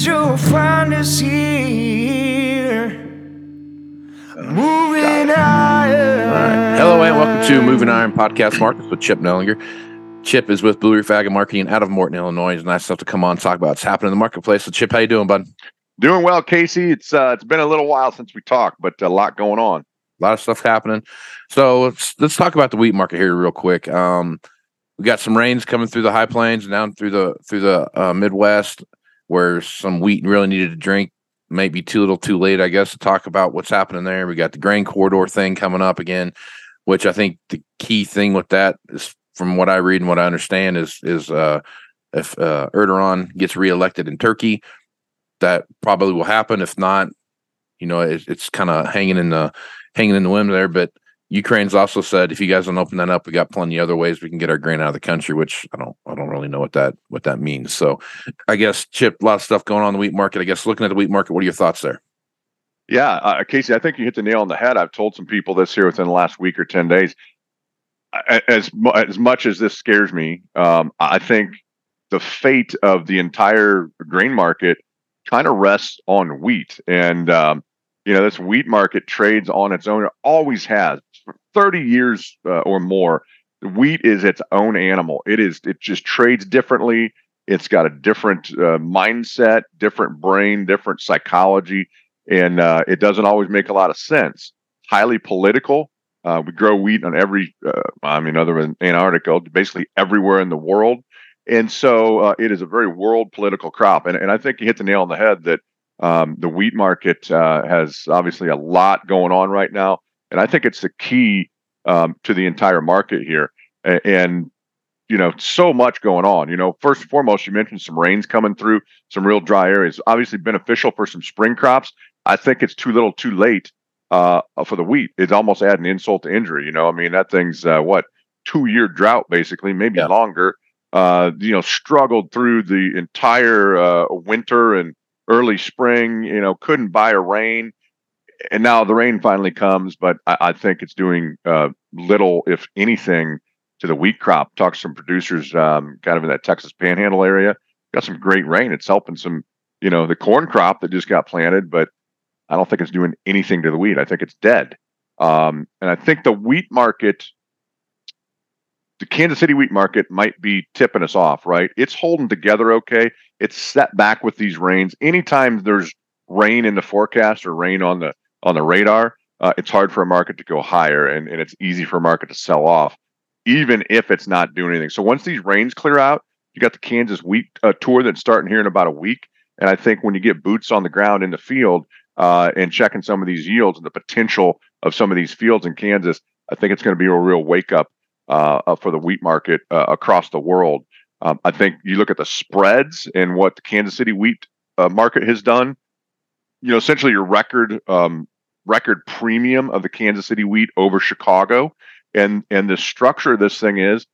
Years, you'll find us here. Moving Iron. All right. Hello and welcome to Moving Iron Podcast Markets with Chip Nellinger. Chip is with Blue Reef Ag and Marketing out of Morton, Illinois. It's nice stuff to come on and talk about what's happening in the marketplace. So, Chip, how you doing, bud? Doing well, Casey. It's uh, it's been a little while since we talked, but a lot going on. A lot of stuff happening. So let's let's talk about the wheat market here real quick. Um, we got some rains coming through the high plains and down through the through the uh, Midwest, where some wheat really needed to drink. Maybe too little, too late, I guess, to talk about what's happening there. We got the grain corridor thing coming up again, which I think the key thing with that is, from what I read and what I understand, is is uh, if uh, Erdogan gets reelected in Turkey, that probably will happen. If not, you know, it, it's kind of hanging in the hanging in the wind there. But Ukraine's also said if you guys don't open that up, we got plenty of other ways we can get our grain out of the country. Which I don't I don't really know what that what that means. So I guess Chip, a lot of stuff going on in the wheat market. I guess looking at the wheat market, what are your thoughts there? Yeah, uh, Casey, I think you hit the nail on the head. I've told some people this here within the last week or ten days. As as much as this scares me, um, I think the fate of the entire grain market kind of rests on wheat. And, um, you know, this wheat market trades on its own, it always has for 30 years uh, or more. Wheat is its own animal. It is, it just trades differently. It's got a different uh, mindset, different brain, different psychology, and uh, it doesn't always make a lot of sense. Highly political. Uh, we grow wheat on every, uh, I mean, other than Antarctica, basically everywhere in the world. And so uh, it is a very world political crop. And, and I think you hit the nail on the head that um, the wheat market has obviously a lot going on right now. And I think it's the key um, to the entire market here. And, and, you know, so much going on. You know, first and foremost, you mentioned some rains coming through, some real dry areas. Obviously beneficial for some spring crops. I think it's too little too late uh, for the wheat. It's almost adding insult to injury. You know, I mean, that thing's uh, what, two year drought, basically, maybe yeah. longer uh, you know, struggled through the entire uh, winter and early spring. You know, couldn't buy a rain, and now the rain finally comes. But I, I think it's doing uh, little, if anything, to the wheat crop. Talk to some producers, um, kind of in that Texas Panhandle area, got some great rain. It's helping some, you know, the corn crop that just got planted, but I don't think it's doing anything to the wheat. I think it's dead. Um, and I think the wheat market, the Kansas City wheat market might be tipping us off, right? It's holding together okay. It's set back with these rains. Anytime there's rain in the forecast or rain on the on the radar, uh, it's hard for a market to go higher and, and it's easy for a market to sell off, even if it's not doing anything. So once these rains clear out, you got the Kansas wheat uh, tour that's starting here in about a week. And I think when you get boots on the ground in the field uh, and checking some of these yields and the potential of some of these fields in Kansas, I think it's going to be a real wake up uh, for the wheat market uh, across the world. Um, I think you look at the spreads and what the Kansas City wheat uh, market has done. You know, essentially your record um, record premium of the Kansas City wheat over Chicago, and and the structure of this thing is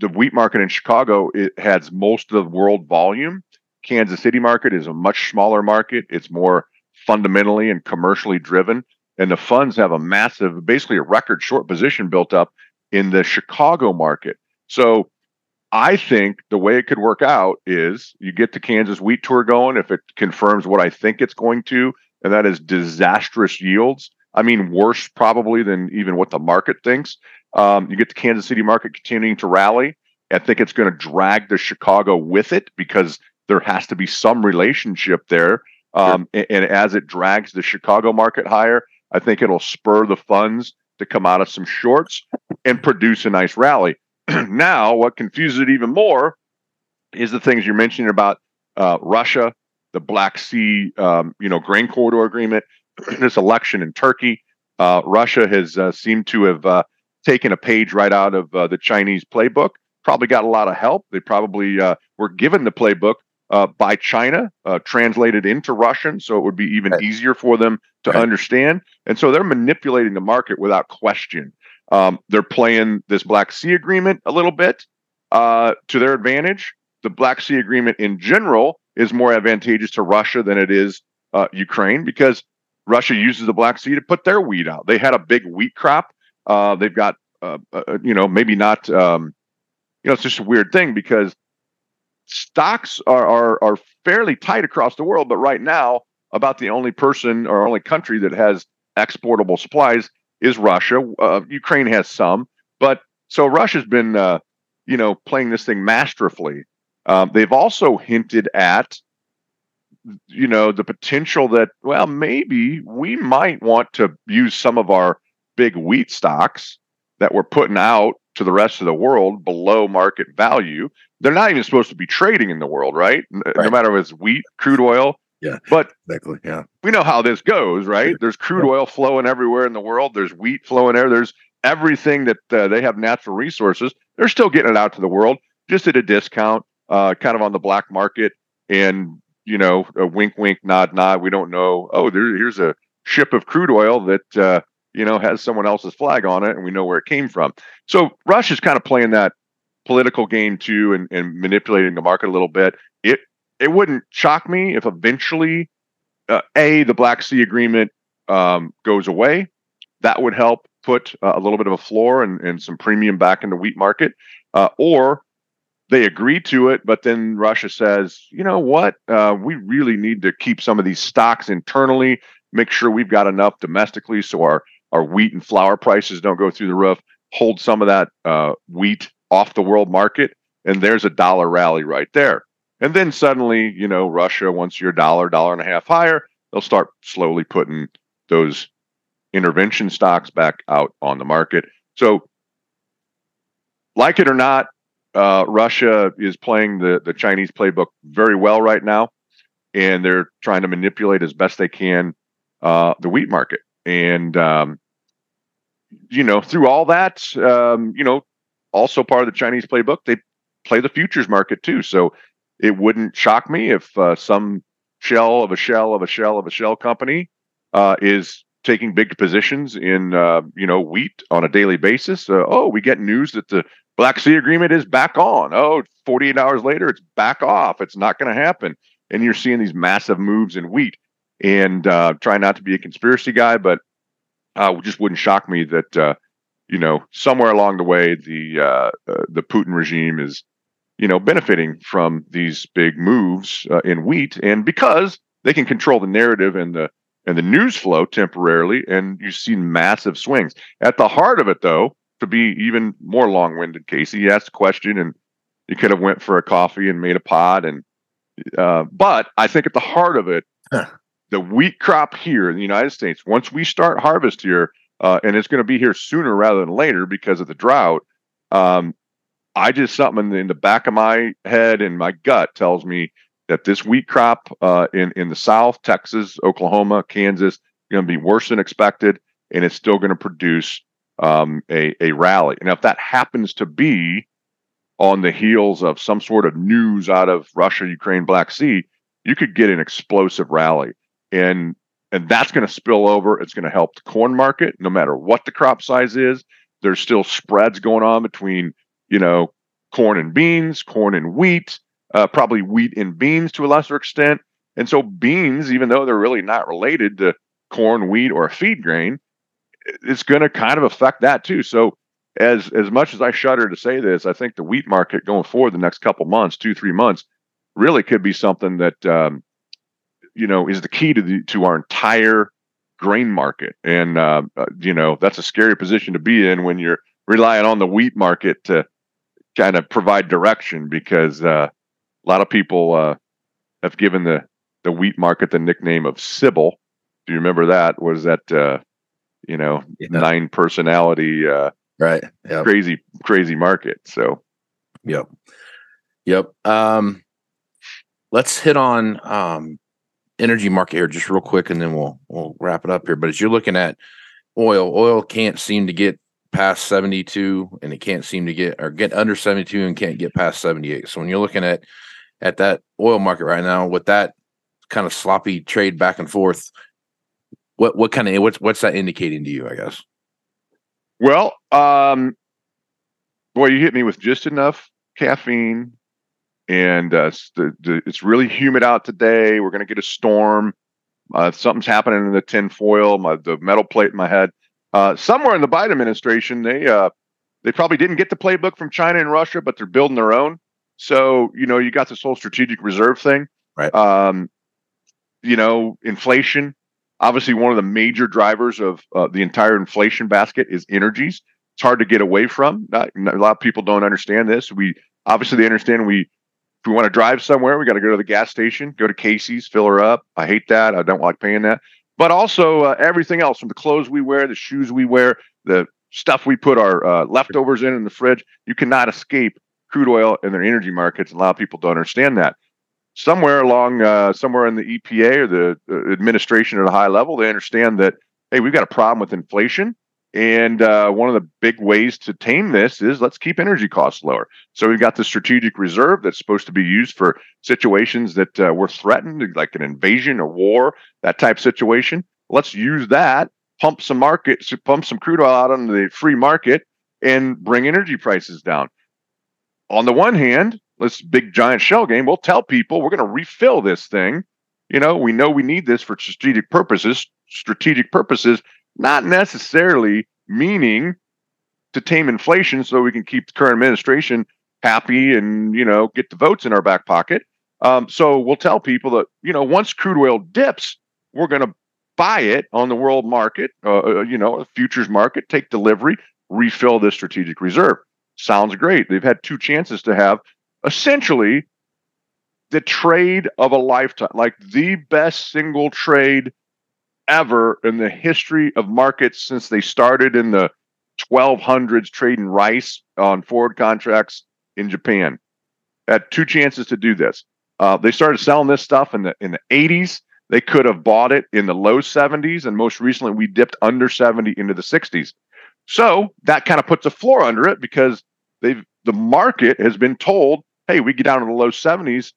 the wheat market in Chicago it has most of the world volume. Kansas City market is a much smaller market. It's more fundamentally and commercially driven, and the funds have a massive, basically a record short position built up in the Chicago market. So I think the way it could work out is you get the Kansas wheat tour going if it confirms what I think it's going to, and that is disastrous yields. I mean, worse probably than even what the market thinks. Um, you get the Kansas City market continuing to rally. I think it's going to drag the Chicago with it because there has to be some relationship there. Um, sure. and, and, as it drags the Chicago market higher, I think it'll spur the funds to come out of some shorts and produce a nice rally. now, what confuses it even more is the things you're mentioning about uh, Russia, the Black Sea, um, you know, grain corridor agreement, this election in Turkey. Uh, Russia has uh, seemed to have uh, taken a page right out of uh, the Chinese playbook. Probably got a lot of help. They probably uh, were given the playbook by China, translated into Russian, so it would be even right. easier for them to right. understand. And so they're manipulating the market without question. Um, they're playing this Black Sea Agreement a little bit uh, to their advantage. The Black Sea Agreement in general is more advantageous to Russia than it is uh, Ukraine because Russia uses the Black Sea to put their wheat out. They had a big wheat crop. Uh, they've got, uh, uh, you know, maybe not. Um, you know, it's just a weird thing because stocks are, are are fairly tight across the world, but right now, about the only person or only country that has exportable supplies is Russia. Uh, Ukraine has some, but so Russia's been, uh, you know, playing this thing masterfully. Um, they've also hinted at, you know, the potential that well, maybe we might want to use some of our big wheat stocks that we're putting out to the rest of the world below market value. They're not even supposed to be trading in the world, right? right. No matter if it's wheat, crude oil, yeah. But exactly. Yeah. We know how this goes, right? There's crude oil flowing everywhere in the world. There's wheat flowing there. There's everything that uh, they have natural resources. They're still getting it out to the world just at a discount, uh, kind of on the black market. And, you know, a wink, wink, nod, nod. We don't know. Oh, there, here's a ship of crude oil that, uh, you know, has someone else's flag on it and we know where it came from. So Russia's kind of playing that political game too and, and manipulating the market a little bit. It it wouldn't shock me if eventually, uh, a the Black Sea Agreement um, goes away. That would help put uh, a little bit of a floor and, and some premium back in the wheat market, uh, or they agree to it, but then Russia says, you know what, uh, we really need to keep some of these stocks internally, make sure we've got enough domestically so our our wheat and flour prices don't go through the roof. Hold some of that uh, wheat off the world market, and there's a dollar rally right there. And then suddenly, you know, Russia, once you're a dollar, dollar and a half higher, they'll start slowly putting those intervention stocks back out on the market. So, like it or not, uh, Russia is playing the, the Chinese playbook very well right now, and they're trying to manipulate as best they can uh, the wheat market. And, um, you know, through all that, um, you know, also part of the Chinese playbook, they play the futures market too. So it wouldn't shock me if uh, some shell of a shell of a shell of a shell company uh, is taking big positions in uh, you know wheat on a daily basis. Uh, oh, we get news that the Black Sea Agreement is back on. Oh, 48 hours later, it's back off. It's not going to happen. And you're seeing these massive moves in wheat. And uh, try not to be a conspiracy guy, but uh, just wouldn't shock me that uh, you know somewhere along the way the uh, uh, the Putin regime is you know, benefiting from these big moves uh, in wheat, and because they can control the narrative and the and the news flow temporarily, and you've seen massive swings. At the heart of it, though, to be even more long-winded, Casey, you asked a question, and you could have went for a coffee and made a pot, and uh, but I think at the heart of it, huh. the wheat crop here in the United States, once we start harvest here, uh, and it's going to be here sooner rather than later because of the drought. Um, I just something in the, in the, back of my head and my gut tells me that this wheat crop uh, in in the South, Texas, Oklahoma, Kansas, going to be worse than expected, and it's still going to produce um, a a rally. And if that happens to be on the heels of some sort of news out of Russia, Ukraine, Black Sea, you could get an explosive rally. And and that's going to spill over. It's going to help the corn market, no matter what the crop size is. There's still spreads going on between, you know, corn and beans, corn and wheat, uh, probably wheat and beans to a lesser extent. And so beans, even though they're really not related to corn, wheat, or a feed grain, it's going to kind of affect that too. So as as much as I shudder to say this, I think the wheat market going forward the next couple months, two three months, really could be something that um, you know is the key to the to our entire grain market and uh, uh, you know that's a scary position to be in when you're relying on the wheat market to kind of provide direction because uh, a lot of people uh, have given the the wheat market the nickname of Sybil. Do you remember that? Was that uh, you know yeah. nine personality uh, right yep. crazy crazy market? So yep yep. Um, let's hit on um, energy market here just real quick, and then we'll we'll wrap it up here. But as you're looking at oil, oil can't seem to get past 72, and it can't seem to get or get under 72 and can't get past 78. So when you're looking at at that oil market right now with that kind of sloppy trade back and forth, what what kind of what's what's that indicating to you? I guess. Well, um, boy, you hit me with just enough caffeine and uh, the, the, it's really humid out today. We're going to get a storm. Uh, something's happening in the tin foil, my, the metal plate in my head. Uh, somewhere in the Biden administration, they uh, they probably didn't get the playbook from China and Russia, but they're building their own. So you know, you got this whole strategic reserve thing, right? Um, you know, inflation. Obviously, one of the major drivers of uh, the entire inflation basket is energies. It's hard to get away from. Not, a lot of people don't understand this. We obviously they understand we if we want to drive somewhere, we got to go to the gas station, go to Casey's, fill her up. I hate that. I don't like paying that. But also uh, everything else from the clothes we wear, the shoes we wear, the stuff we put our uh, leftovers in in the fridge. You cannot escape crude oil and their energy markets. A lot of people don't understand that. Somewhere along, uh, somewhere in the EPA or the uh, administration at a high level, they understand that hey, we've got a problem with inflation. And uh, one of the big ways to tame this is let's keep energy costs lower. So we've got the strategic reserve that's supposed to be used for situations that uh, we're threatened, like an invasion, a war, that type situation. Let's use that, pump some market, pump some crude oil out on the free market, and bring energy prices down. On the one hand, let's big giant shell game. We'll tell people we're going to refill this thing. You know, we know we need this for strategic purposes. Strategic purposes not necessarily meaning to tame inflation so we can keep the current administration happy and you know get the votes in our back pocket. Um, so we'll tell people that you know once crude oil dips, we're going to buy it on the world market, uh, uh you know, futures market, take delivery, refill this strategic reserve. Sounds great. They've had two chances to have essentially the trade of a lifetime, like the best single trade ever in the history of markets since they started in the 1200s trading rice on forward contracts in Japan. Had two chances to do this. Uh, they started selling this stuff in the in the 80s. They could have bought it in the low 70s, and most recently we dipped under 70 into the 60s. So that kind of puts a floor under it because they've the market has been told, hey, we get down to the low 70s,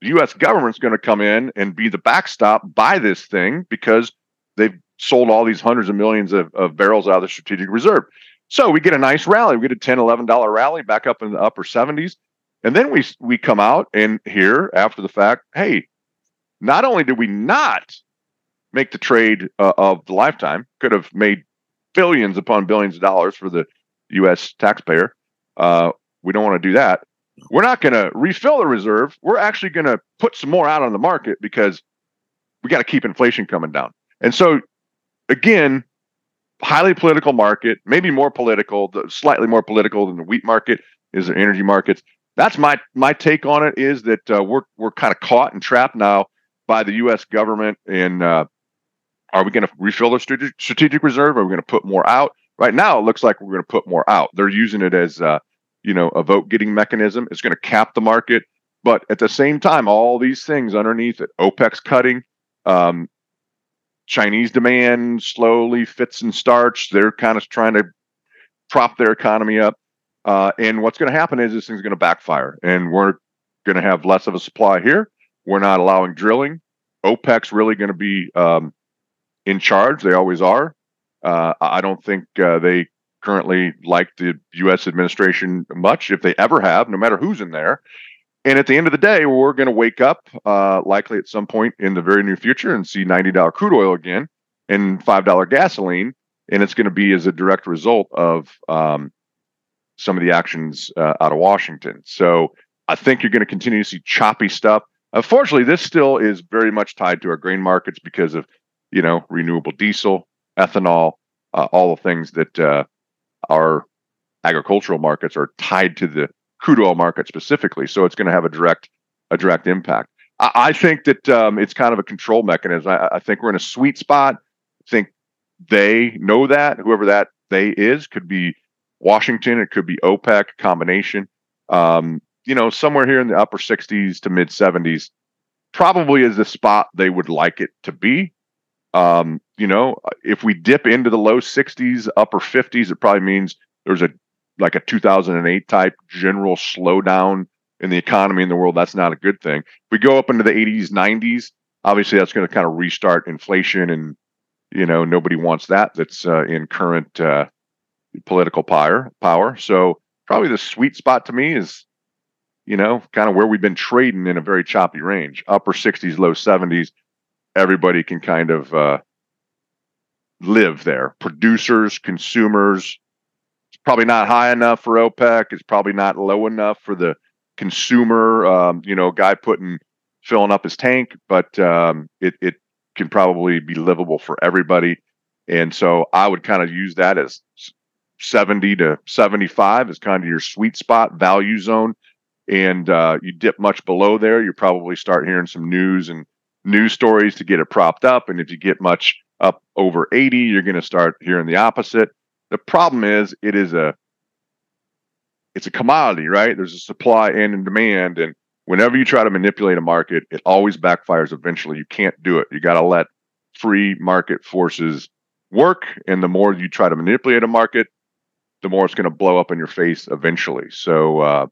the U.S. government's going to come in and be the backstop, buy this thing because they've sold all these hundreds of millions of, of barrels out of the strategic reserve. So we get a nice rally. We get a 10 $11 rally back up in the upper 70s. And then we we come out and here after the fact, hey, not only did we not make the trade uh, of the lifetime, could have made billions upon billions of dollars for the U.S. taxpayer. Uh, we don't want to do that. We're not going to refill the reserve. We're actually going to put some more out on the market because we got to keep inflation coming down. And so, again, highly political market, maybe more political, slightly more political than the wheat market is the energy markets. That's my my take on it. Is that uh, we're we're kind of caught and trapped now by the U.S. government, and uh, are we going to refill the strategic, reserve? Are we going to put more out? Right now, it looks like we're going to put more out. They're using it as uh, you know a vote getting mechanism. It's going to cap the market, but at the same time, all these things underneath it, OPEC's cutting, um, Chinese demand slowly fits and starts. They're kind of trying to prop their economy up. Uh, and what's going to happen is this thing's going to backfire, and we're going to have less of a supply here. We're not allowing drilling. OPEC's really going to be um, in charge. They always are. Uh, I don't think uh, they currently like the U.S. administration much, if they ever have, no matter who's in there. And at the end of the day, we're going to wake up uh, likely at some point in the very near future and see $90 crude oil again and $5 gasoline. And it's going to be as a direct result of um, some of the actions uh, out of Washington. So I think you're going to continue to see choppy stuff. Unfortunately, this still is very much tied to our grain markets because of, you know, renewable diesel, ethanol, uh, all the things that uh, our agricultural markets are tied to the crude oil market specifically. So it's going to have a direct a direct impact. I, I think that um, it's kind of a control mechanism. I, I, think we're in a sweet spot. I think they know that whoever that they is could be Washington. It could be OPEC combination. Um, you know, somewhere here in the upper 60s to mid 70s probably is the spot they would like it to be. Um, you know, if we dip into the low 60s, upper 50s, it probably means there's a like a 2008 type general slowdown in the economy in the world, that's not a good thing. If we go up into the 80s, 90s, obviously that's going to kind of restart inflation, and you know nobody wants that. That's uh, in current uh, political power. Power. So probably the sweet spot to me is, you know, kind of where we've been trading in a very choppy range, upper 60s, low 70s. Everybody can kind of uh, live there. Producers, consumers, It's probably not high enough for OPEC. It's probably not low enough for the consumer. Um, you know, guy putting filling up his tank, but um, it it can probably be livable for everybody. And so I would kind of use that as 70 to 75 is kind of your sweet spot value zone. And uh, you dip much below there, you probably start hearing some news and news stories to get it propped up. And if you get much up over 80, you're going to start hearing the opposite. The problem is it is a it's a commodity, right? There's a supply and a demand, and whenever you try to manipulate a market, it always backfires eventually. You can't do it. You got to let free market forces work, and the more you try to manipulate a market, the more it's going to blow up in your face eventually. So uh,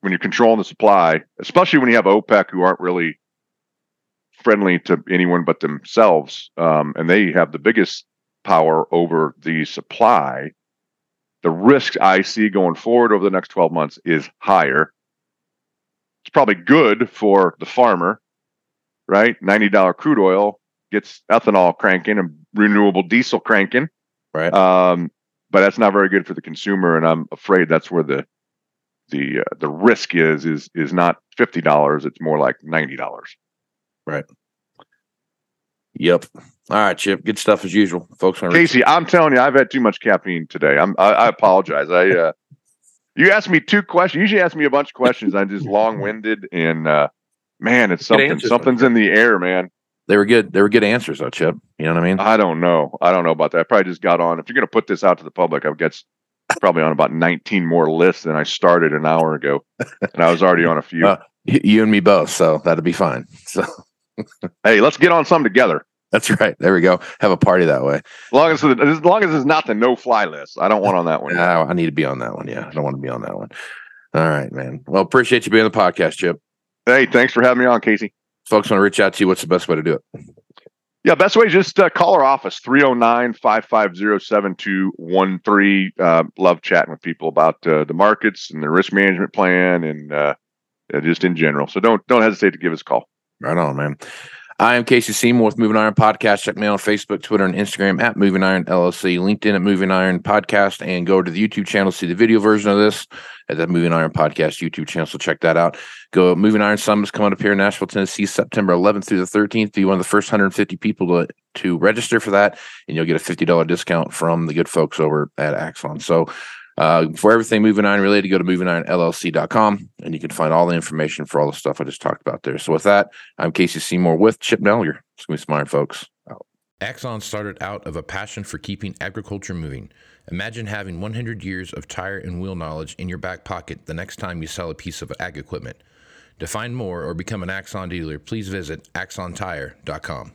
when you're controlling the supply, especially when you have OPEC who aren't really friendly to anyone but themselves, um, and they have the biggest power over the supply, the risk I see going forward over the next 12 months is higher. It's probably good for the farmer, right? $90 crude oil gets ethanol cranking and renewable diesel cranking. Right. Um, but that's not very good for the consumer. And I'm afraid that's where the the uh, the risk is is is not fifty dollars. It's more like ninety dollars. Right. Yep. All right, Chip. Good stuff as usual, folks. Casey, I'm telling you, I've had too much caffeine today. I'm. I, I apologize. I. Uh, you asked me two questions. You usually ask me a bunch of questions. I'm just long winded, and uh, man, it's something. Answers, something's in the air, man. They were good. They were good answers, though, Chip. You know what I mean? I don't know. I don't know about that. I probably just got on. If you're going to put this out to the public, I guess probably on about 19 more lists than I started an hour ago, and I was already on a few. Uh, you and me both, so that'd be fine. So, hey, let's get on some together. That's right. There we go. Have a party that way. As long as as long as it's not the no fly list. I don't want on that one. Yeah, I need to be on that one. Yeah, I don't want to be on that one. All right, man. Well, appreciate you being on the podcast, Chip. Hey, thanks for having me on, Casey. Folks want to reach out to you. What's the best way to do it? Yeah, best way is just uh, call our office 309-550-7213. Uh, love chatting with people about uh, the markets and the risk management plan and uh, just in general. So don't don't hesitate to give us a call. Right on, man. I am Casey Seymour with Moving Iron Podcast. Check me out on Facebook, Twitter, and Instagram at Moving Iron LLC, LinkedIn at Moving Iron Podcast, and go to the YouTube channel to see the video version of this. at the Moving Iron Podcast YouTube channel. So check that out. Go Moving Iron Summit's coming up here in Nashville, Tennessee, September 11th through the 13th. Be one of the first 150 people to, to register for that, and you'll get a $50 discount from the good folks over at Axon. So uh, for everything Moving Iron related, go to movingironllc.com and you can find all the information for all the stuff I just talked about there. So with that, I'm Casey Seymour with Chip Nellinger. It's going to be smart, folks. Out. Axon started out of a passion for keeping agriculture moving. Imagine having 100 years of tire and wheel knowledge in your back pocket the next time you sell a piece of ag equipment. To find more or become an Axon dealer, please visit axontire.com.